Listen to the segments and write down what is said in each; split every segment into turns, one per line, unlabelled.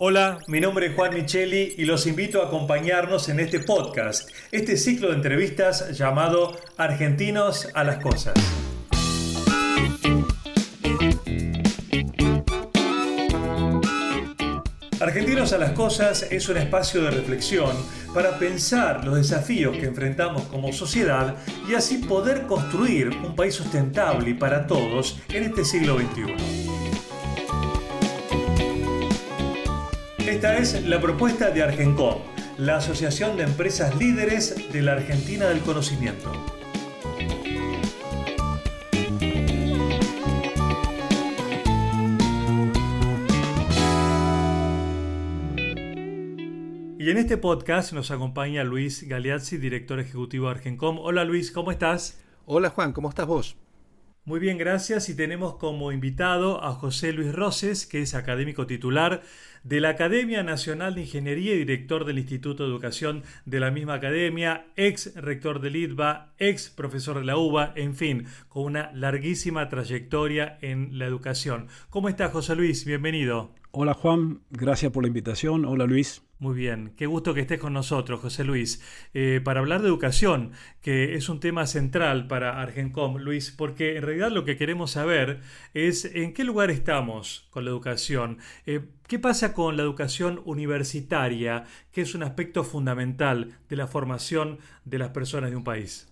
Hola, mi nombre es Juan Micheli y los invito a acompañarnos en este podcast, este ciclo de entrevistas llamado Argentinos a las Cosas. Argentinos a las Cosas es un espacio de reflexión para pensar los desafíos que enfrentamos como sociedad y así poder construir un país sustentable para todos en este siglo XXI. Esta es la propuesta de Argencom, la Asociación de Empresas Líderes de la Argentina del Conocimiento. Y en este podcast nos acompaña Luis Galeazzi, director ejecutivo de Argencom. Hola Luis, ¿cómo estás?
Hola Juan, ¿cómo estás vos?
Muy bien, gracias. Y tenemos como invitado a José Luis Roses, que es académico titular de la Academia Nacional de Ingeniería y director del Instituto de Educación de la misma academia, ex rector del ITBA, ex profesor de la UBA, en fin, con una larguísima trayectoria en la educación. ¿Cómo estás, José Luis? Bienvenido.
Hola Juan, gracias por la invitación. Hola Luis.
Muy bien, qué gusto que estés con nosotros, José Luis, eh, para hablar de educación, que es un tema central para Argencom, Luis, porque en realidad lo que queremos saber es en qué lugar estamos con la educación, eh, qué pasa con la educación universitaria, que es un aspecto fundamental de la formación de las personas de un país.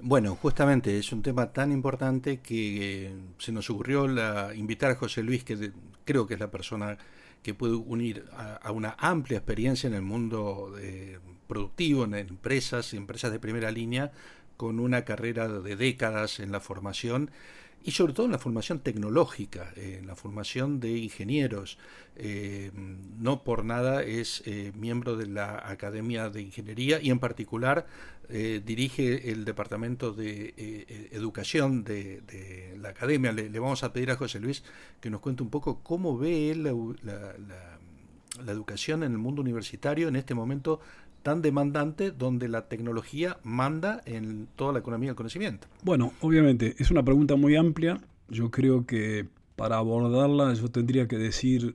Bueno, justamente es un tema tan importante que eh, se nos ocurrió la, invitar a José Luis, que creo que es la persona que puede unir a, una amplia experiencia en el mundo eh, productivo, en empresas, empresas de primera línea, con una carrera de décadas en la formación y sobre todo en la formación tecnológica, en la formación de ingenieros. Eh, no por nada es eh, miembro de la Academia de Ingeniería y en particular eh, dirige el Departamento de Educación de, la Academia. Le, vamos a pedir a José Luis que nos cuente un poco cómo ve él la educación en el mundo universitario en este momento tan demandante donde la tecnología manda en toda la economía del conocimiento?
Bueno, obviamente es una pregunta muy amplia. Yo creo que para abordarla yo tendría que decir,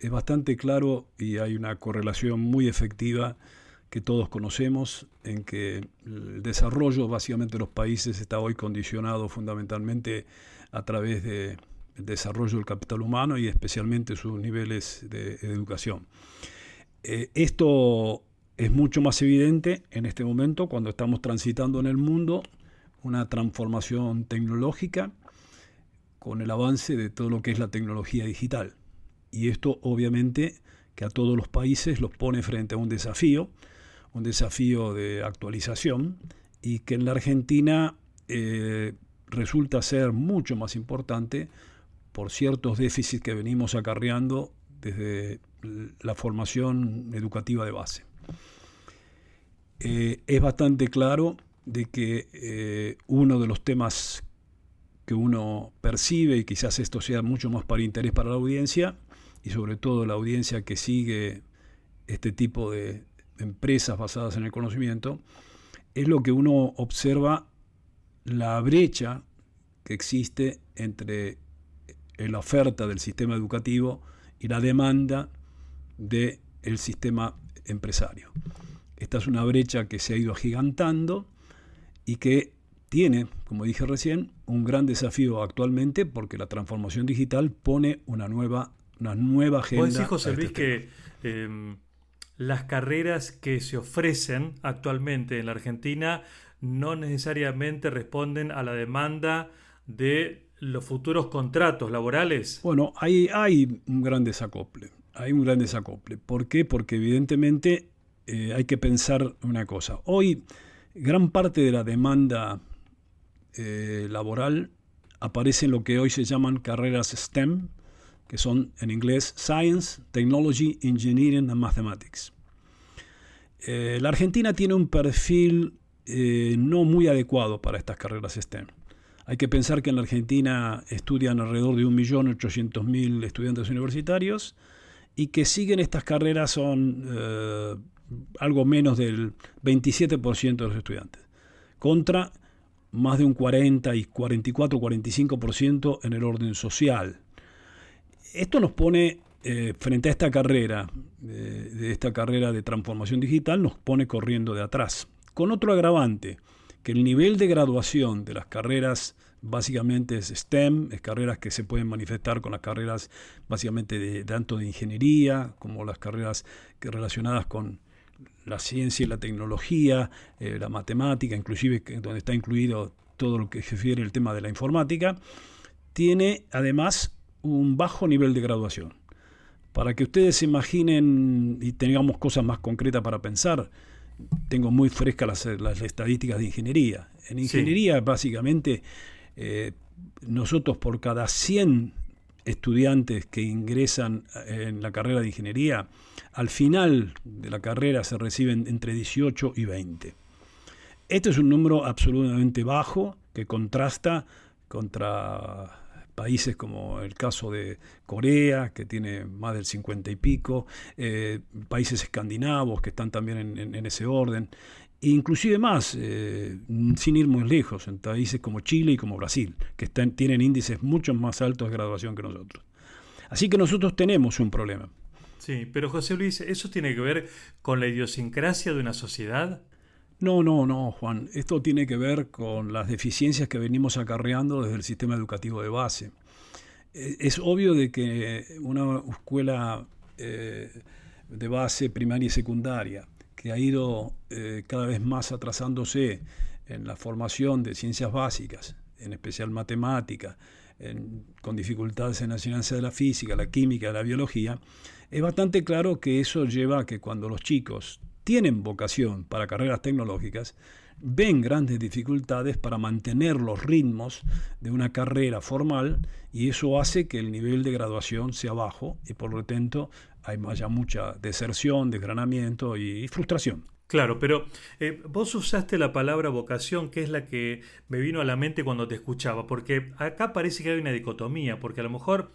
es bastante claro y hay una correlación muy efectiva que todos conocemos en que el desarrollo básicamente de los países está hoy condicionado fundamentalmente a través del desarrollo del capital humano y especialmente sus niveles de educación. Eh, esto es mucho más evidente en este momento cuando estamos transitando en el mundo una transformación tecnológica con el avance de todo lo que es la tecnología digital. Y esto obviamente que a todos los países los pone frente a un desafío, un desafío de actualización y que en la Argentina eh, resulta ser mucho más importante por ciertos déficits que venimos acarreando desde la formación educativa de base. Eh, es bastante claro de que eh, uno de los temas que uno percibe, y quizás esto sea mucho más para interés para la audiencia, y sobre todo la audiencia que sigue este tipo de empresas basadas en el conocimiento, es lo que uno observa la brecha que existe entre la oferta del sistema educativo y la demanda del sistema empresario. Esta es una brecha que se ha ido agigantando y que tiene, como dije recién, un gran desafío actualmente porque la transformación digital pone una nueva, una nueva agenda.
¿Puedes decir, José Luis, que em, las carreras que se ofrecen actualmente en la Argentina no necesariamente responden a la demanda de los futuros contratos laborales?
Bueno, hay, hay un gran desacople. Hay un gran desacople. ¿Por qué? Porque evidentemente eh, hay que pensar una cosa. Hoy gran parte de la demanda eh, laboral aparece en lo que hoy se llaman carreras STEM, que son en inglés Science, Technology, Engineering and Mathematics. Eh, la Argentina tiene un perfil no muy adecuado para estas carreras STEM. Hay que pensar que en la Argentina estudian alrededor de 1.800.000 estudiantes universitarios y que siguen estas carreras son algo menos del 27% de los estudiantes, contra más de un 40 y 44, 45% en el orden social. Esto nos pone eh, frente a esta carrera, de esta carrera de transformación digital, nos pone corriendo de atrás. Con otro agravante, que el nivel de graduación de las carreras básicamente es STEM, es carreras que se pueden manifestar con las carreras básicamente de, tanto de ingeniería como las carreras que relacionadas con la ciencia y la tecnología, eh, la matemática, inclusive donde está incluido todo lo que se refiere al tema de la informática, tiene además un bajo nivel de graduación. Para que ustedes se imaginen y tengamos cosas más concretas para pensar, tengo muy frescas las, estadísticas de ingeniería. En ingeniería, básicamente, eh, nosotros por cada 100 estudiantes que ingresan en la carrera de ingeniería, al final de la carrera se reciben entre 18 y 20. Este es un número absolutamente bajo que contrasta contra países como el caso de Corea, que tiene más del 50 y pico, eh, países escandinavos que están también en, ese orden, e inclusive más, eh, sin ir muy lejos, en países como Chile y como Brasil, que están, tienen índices mucho más altos de graduación que nosotros. Así que nosotros tenemos un problema.
Sí, pero José Luis, ¿eso tiene que ver con la idiosincrasia de una sociedad?
No, no, no, Juan. Esto tiene que ver con las deficiencias que venimos acarreando desde el sistema educativo de base. E, es obvio de que una escuela eh, de base primaria y secundaria que ha ido eh, cada vez más atrasándose en la formación de ciencias básicas, en especial matemática, con dificultades en la ciencia de la física, la química, la biología, es bastante claro que eso lleva a que cuando los chicos tienen vocación para carreras tecnológicas, ven grandes dificultades para mantener los ritmos de una carrera formal y eso hace que el nivel de graduación sea bajo y por lo tanto haya mucha deserción, desgranamiento y, frustración.
Claro, pero eh, vos usaste la palabra vocación, que es la que me vino a la mente cuando te escuchaba, porque acá parece que hay una dicotomía, porque a lo mejor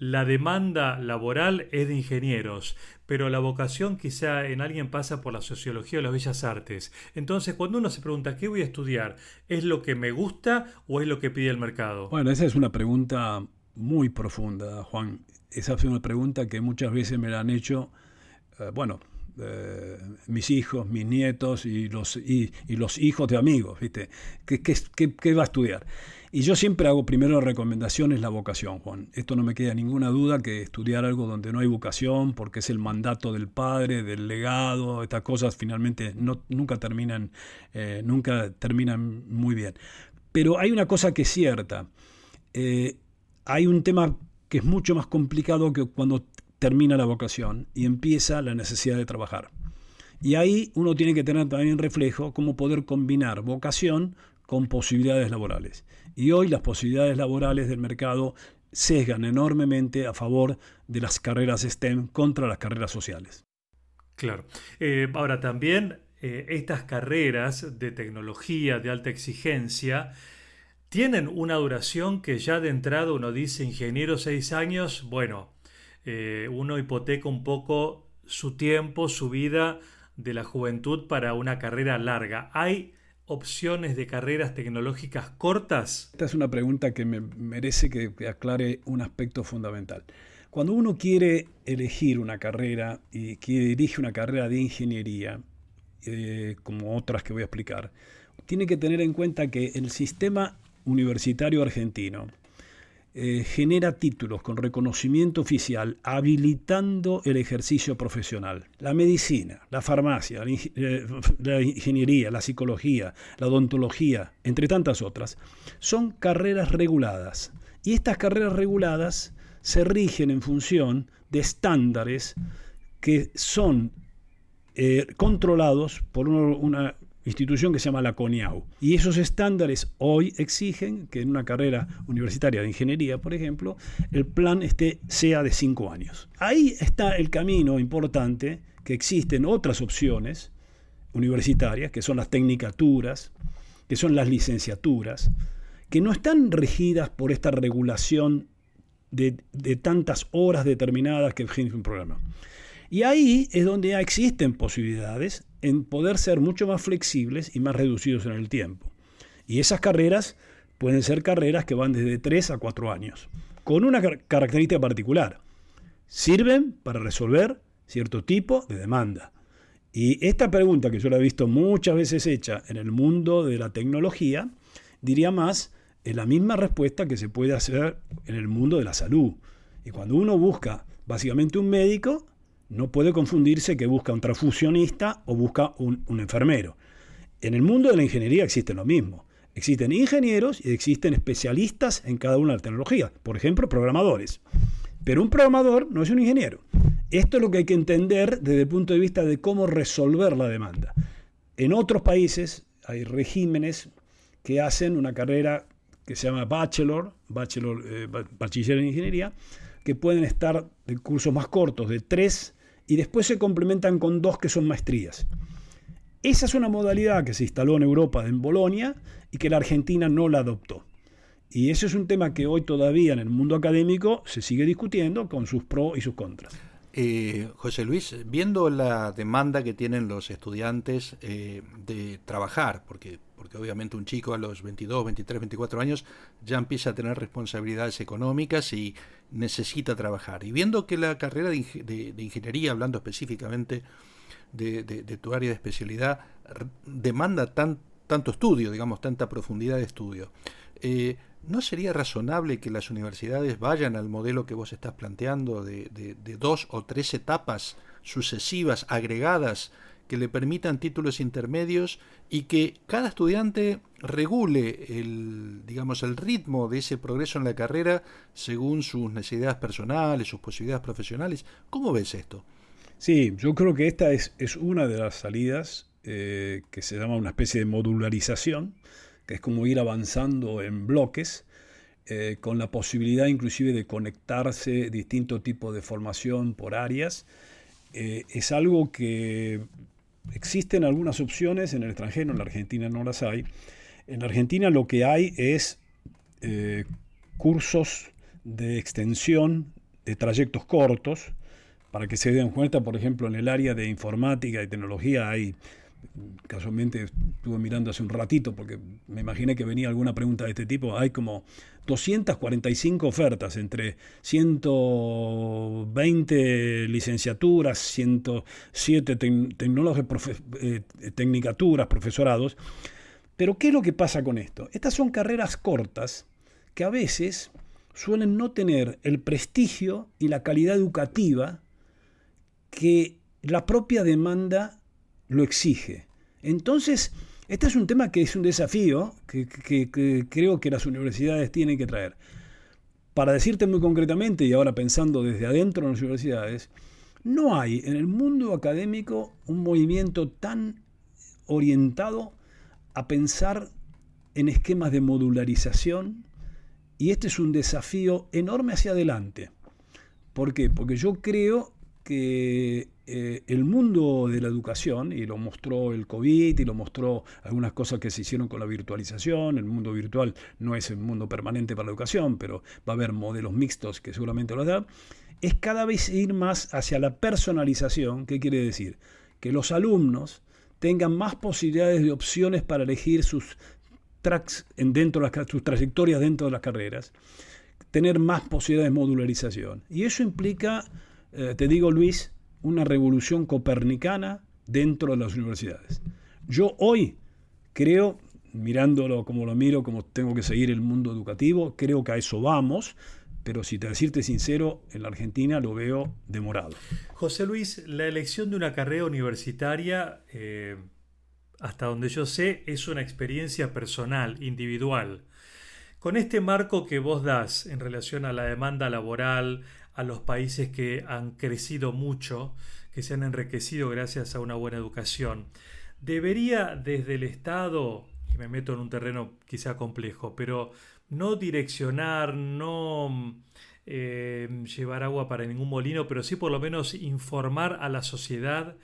la demanda laboral es de ingenieros, pero la vocación quizá en alguien pasa por la sociología o las bellas artes. Entonces, cuando uno se pregunta, ¿qué voy a estudiar? ¿Es lo que me gusta o es lo que pide el mercado?
Bueno, esa es una pregunta muy profunda, Juan. Esa es una pregunta que muchas veces me la han hecho, eh, bueno, eh, mis hijos, mis nietos y los, y, los hijos de amigos, ¿viste? ¿Qué, qué, qué va a estudiar? Y yo siempre hago primero recomendaciones la vocación, Juan. Esto no me queda ninguna duda que estudiar algo donde no hay vocación, porque es el mandato del padre, del legado, estas cosas finalmente nunca, terminan, eh, nunca terminan muy bien. Pero hay una cosa que es cierta. Eh, hay un tema que es mucho más complicado que cuando termina la vocación y empieza la necesidad de trabajar. Y ahí uno tiene que tener también reflejo cómo poder combinar vocación con posibilidades laborales. Y hoy las posibilidades laborales del mercado sesgan enormemente a favor de las carreras STEM contra las carreras sociales.
Claro. Eh, ahora también eh, estas carreras de tecnología de alta exigencia tienen una duración que ya de entrada uno dice ingeniero seis años, bueno, eh, uno hipoteca un poco su tiempo, su vida de la juventud para una carrera larga. Hay opciones de carreras tecnológicas cortas?
Esta es una pregunta que me merece que, aclare un aspecto fundamental. Cuando uno quiere elegir una carrera y quiere dirige una carrera de ingeniería, eh, como otras que voy a explicar, tiene que tener en cuenta que el sistema universitario argentino eh, genera títulos con reconocimiento oficial habilitando el ejercicio profesional. La medicina, la farmacia, eh, la, ingeniería, la psicología, la odontología, entre tantas otras, son carreras reguladas. Y estas carreras reguladas se rigen en función de estándares que son eh, controlados por una institución que se llama la CONIAU. Y esos estándares hoy exigen que en una carrera universitaria de ingeniería, por ejemplo, el plan esté, sea de cinco años. Ahí está el camino importante, que existen otras opciones universitarias, que son las tecnicaturas, que son las licenciaturas, que no están regidas por esta regulación de, de tantas horas determinadas que exige un programa. Y ahí es donde ya existen posibilidades en poder ser mucho más flexibles y más reducidos en el tiempo. Y esas carreras pueden ser carreras que van desde 3 a 4 años, con una característica particular. sirven para resolver cierto tipo de demanda. Y esta pregunta, que yo la he visto muchas veces hecha en el mundo de la tecnología, diría más, es la misma respuesta que se puede hacer en el mundo de la salud. Y cuando uno busca básicamente un médico, no puede confundirse que busca un transfusionista o busca un, enfermero. En el mundo de la ingeniería existe lo mismo. Existen ingenieros y existen especialistas en cada una de las tecnologías. Por ejemplo, programadores. Pero un programador no es un ingeniero. Esto es lo que hay que entender desde el punto de vista de cómo resolver la demanda. En otros países hay regímenes que hacen una carrera que se llama bachelor, bachelor eh, bachiller en ingeniería, que pueden estar de cursos más cortos, de tres, y después se complementan con dos que son maestrías. Esa es una modalidad que se instaló en Europa, en Bolonia, y que la Argentina no la adoptó. Y ese es un tema que hoy todavía en el mundo académico se sigue discutiendo con sus pros y sus contras.
Eh, José Luis, viendo la demanda que tienen los estudiantes eh, de trabajar, porque, porque obviamente un chico a los 22, 23, 24 años ya empieza a tener responsabilidades económicas y necesita trabajar, y viendo que la carrera de, ingeniería, hablando específicamente de, tu área de especialidad, demanda tan, tanto estudio, digamos, tanta profundidad de estudio, eh, ¿No sería razonable que las universidades vayan al modelo que vos estás planteando de, dos o tres etapas sucesivas, agregadas, que le permitan títulos intermedios y que cada estudiante regule el, digamos, el ritmo de ese progreso en la carrera según sus necesidades personales, sus posibilidades profesionales? ¿Cómo ves esto?
Sí, yo creo que esta es, es una de las salidas eh, que se llama una especie de modularización es como ir avanzando en bloques, eh, con la posibilidad inclusive de conectarse distintos tipos de formación por áreas. Eh, es algo que existen algunas opciones en el extranjero, en la Argentina no las hay. En Argentina lo que hay es eh, cursos de extensión de trayectos cortos, para que se den cuenta, por ejemplo, en el área de informática y tecnología hay casualmente estuve mirando hace un ratito porque me imaginé que venía alguna pregunta de este tipo, hay como 245 ofertas entre 120 licenciaturas, 107 tecnologías, eh, tecnicaturas, profesorados. Pero ¿qué es lo que pasa con esto? Estas son carreras cortas que a veces suelen no tener el prestigio y la calidad educativa que la propia demanda lo exige. Entonces, este es un tema que es un desafío que, creo que las universidades tienen que traer. Para decirte muy concretamente, y ahora pensando desde adentro de las universidades, no hay en el mundo académico un movimiento tan orientado a pensar en esquemas de modularización y este es un desafío enorme hacia adelante. ¿Por qué? Porque yo creo que eh, el mundo de la educación, y lo mostró el COVID y lo mostró algunas cosas que se hicieron con la virtualización, el mundo virtual no es el mundo permanente para la educación, pero va a haber modelos mixtos que seguramente lo da, es cada vez ir más hacia la personalización. ¿Qué quiere decir? Que los alumnos tengan más posibilidades de opciones para elegir sus tracks dentro de sus trayectorias dentro de las carreras, tener más posibilidades de modularización. Y eso implica, eh, te digo Luis, una revolución copernicana dentro de las universidades. Yo hoy creo, mirándolo como lo miro, como tengo que seguir el mundo educativo, creo que a eso vamos, pero si te decirte sincero, en la Argentina lo veo demorado.
José Luis, la elección de una carrera universitaria, eh, hasta donde yo sé, es una experiencia personal, individual. Con este marco que vos das en relación a la demanda laboral, a los países que han crecido mucho, que se han enriquecido gracias a una buena educación. Debería desde el Estado, y me meto en un terreno quizá complejo, pero no direccionar, no eh, llevar agua para ningún molino, pero sí por lo menos informar a la sociedad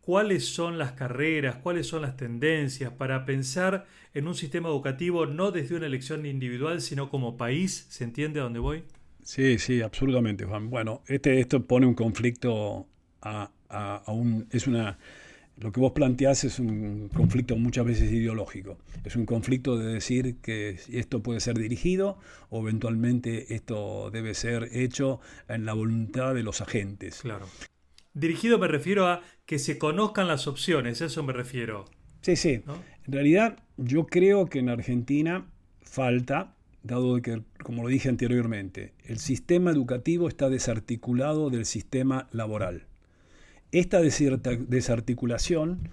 cuáles son las carreras, cuáles son las tendencias, para pensar en un sistema educativo no desde una elección individual, sino como país. ¿Se entiende a dónde voy?
Sí, sí, absolutamente, Juan. Bueno, este, esto pone un conflicto a, un, es una Lo que vos planteás es un conflicto muchas veces ideológico. Es un conflicto de decir que esto puede ser dirigido o eventualmente esto debe ser hecho en la voluntad de los agentes.
Claro. Dirigido me refiero a que se conozcan las opciones, eso me refiero.
Sí, sí. En realidad yo creo que en Argentina falta, dado que, como lo dije anteriormente, el sistema educativo está desarticulado del sistema laboral. Esta desarticulación,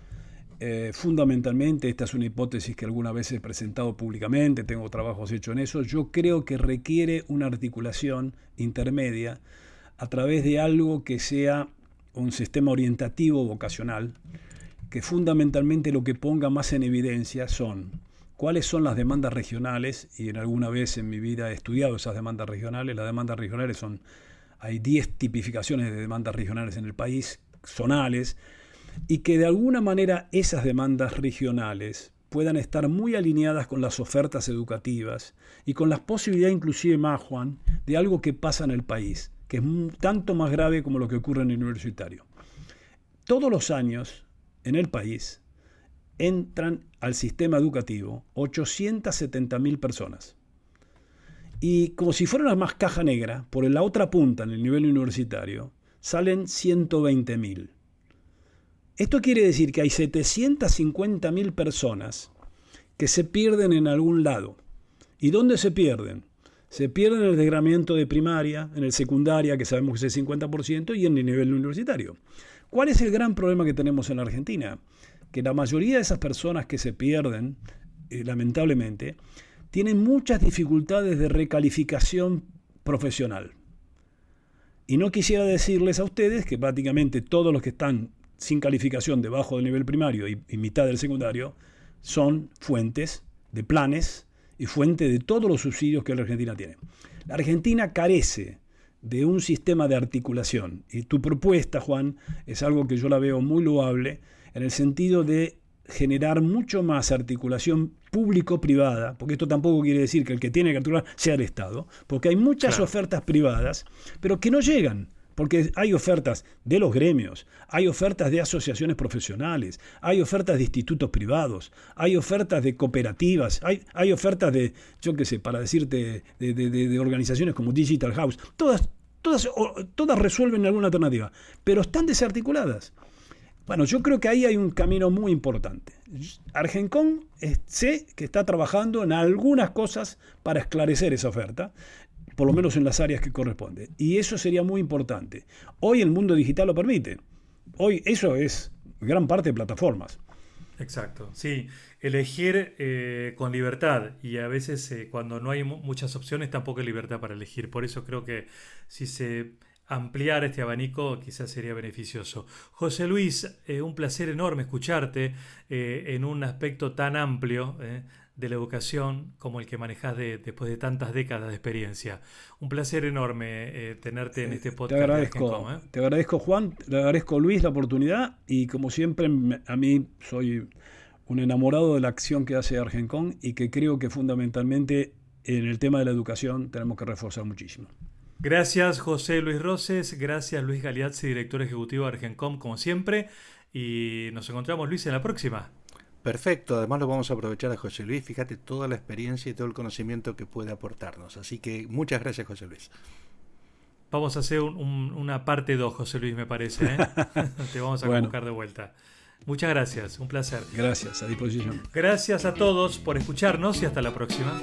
eh, fundamentalmente, esta es una hipótesis que alguna vez he presentado públicamente, tengo trabajos hechos en eso, yo creo que requiere una articulación intermedia a través de algo que sea un sistema orientativo vocacional, que fundamentalmente lo que ponga más en evidencia son cuáles son las demandas regionales, y en alguna vez en mi vida he estudiado esas demandas regionales, las demandas regionales son, hay 10 tipificaciones de demandas regionales en el país, zonales, y que de alguna manera esas demandas regionales puedan estar muy alineadas con las ofertas educativas y con las posibilidades inclusive más, Juan, de algo que pasa en el país, que es tanto más grave como lo que ocurre en el universitario. Todos los años en el país entran al sistema educativo 870.000 personas. Y como si fuera una más caja negra, por la otra punta en el nivel universitario, salen 120.000. Esto quiere decir que hay 750.000 personas que se pierden en algún lado. ¿Y dónde se pierden? Se pierden en el desgramiento de primaria, en el secundaria, que sabemos que es el 50%, y en el nivel universitario. ¿Cuál es el gran problema que tenemos en Argentina? Que la mayoría de esas personas que se pierden, eh, lamentablemente, tienen muchas dificultades de recalificación profesional. Y no quisiera decirles a ustedes que prácticamente todos los que están sin calificación debajo del nivel primario y, mitad del secundario son fuentes de planes y fuente de todos los subsidios que la Argentina tiene. La Argentina carece de un sistema de articulación. Y tu propuesta, Juan, es algo que yo la veo muy loable en el sentido de generar mucho más articulación público-privada, porque esto tampoco quiere decir que el que tiene que articular sea el Estado, porque hay muchas ofertas privadas, pero que no llegan, porque hay ofertas de los gremios, hay ofertas de asociaciones profesionales, hay ofertas de institutos privados, hay ofertas de cooperativas, hay, hay ofertas de, yo qué sé, para decirte, de, de organizaciones como Digital House, todas, todas, todas resuelven alguna alternativa, pero están desarticuladas. Bueno, yo creo que ahí hay un camino muy importante. Argencon sé que está trabajando en algunas cosas para esclarecer esa oferta, por lo menos en las áreas que corresponde. Y eso sería muy importante. Hoy el mundo digital lo permite. Hoy eso es gran parte de plataformas.
Exacto, sí, elegir eh, con libertad y a veces eh, cuando no hay muchas opciones tampoco hay libertad para elegir. Por eso creo que si se ampliar este abanico quizás sería beneficioso. José Luis, eh, un placer enorme escucharte eh, en un aspecto tan amplio eh, de la educación como el que manejas después de tantas décadas de experiencia. Un placer enorme tenerte en este podcast.
Te agradezco, te agradezco Juan, te agradezco Luis la oportunidad y como siempre a mí soy un enamorado de la acción que hace Argencon y que creo que fundamentalmente en el tema de la educación tenemos que reforzar muchísimo.
Gracias José Luis Roses, gracias Luis Galeazzi, director ejecutivo de Argencom, como siempre, y nos encontramos Luis en la próxima.
Perfecto, además lo vamos a aprovechar a José Luis, fíjate toda la experiencia y todo el conocimiento que puede aportarnos, así que muchas gracias José Luis.
Vamos a hacer una parte 2, José Luis, me parece. ¿eh? Te vamos a buscar de vuelta. Muchas gracias, un placer.
Gracias, a disposición.
Gracias a todos por escucharnos y hasta la próxima.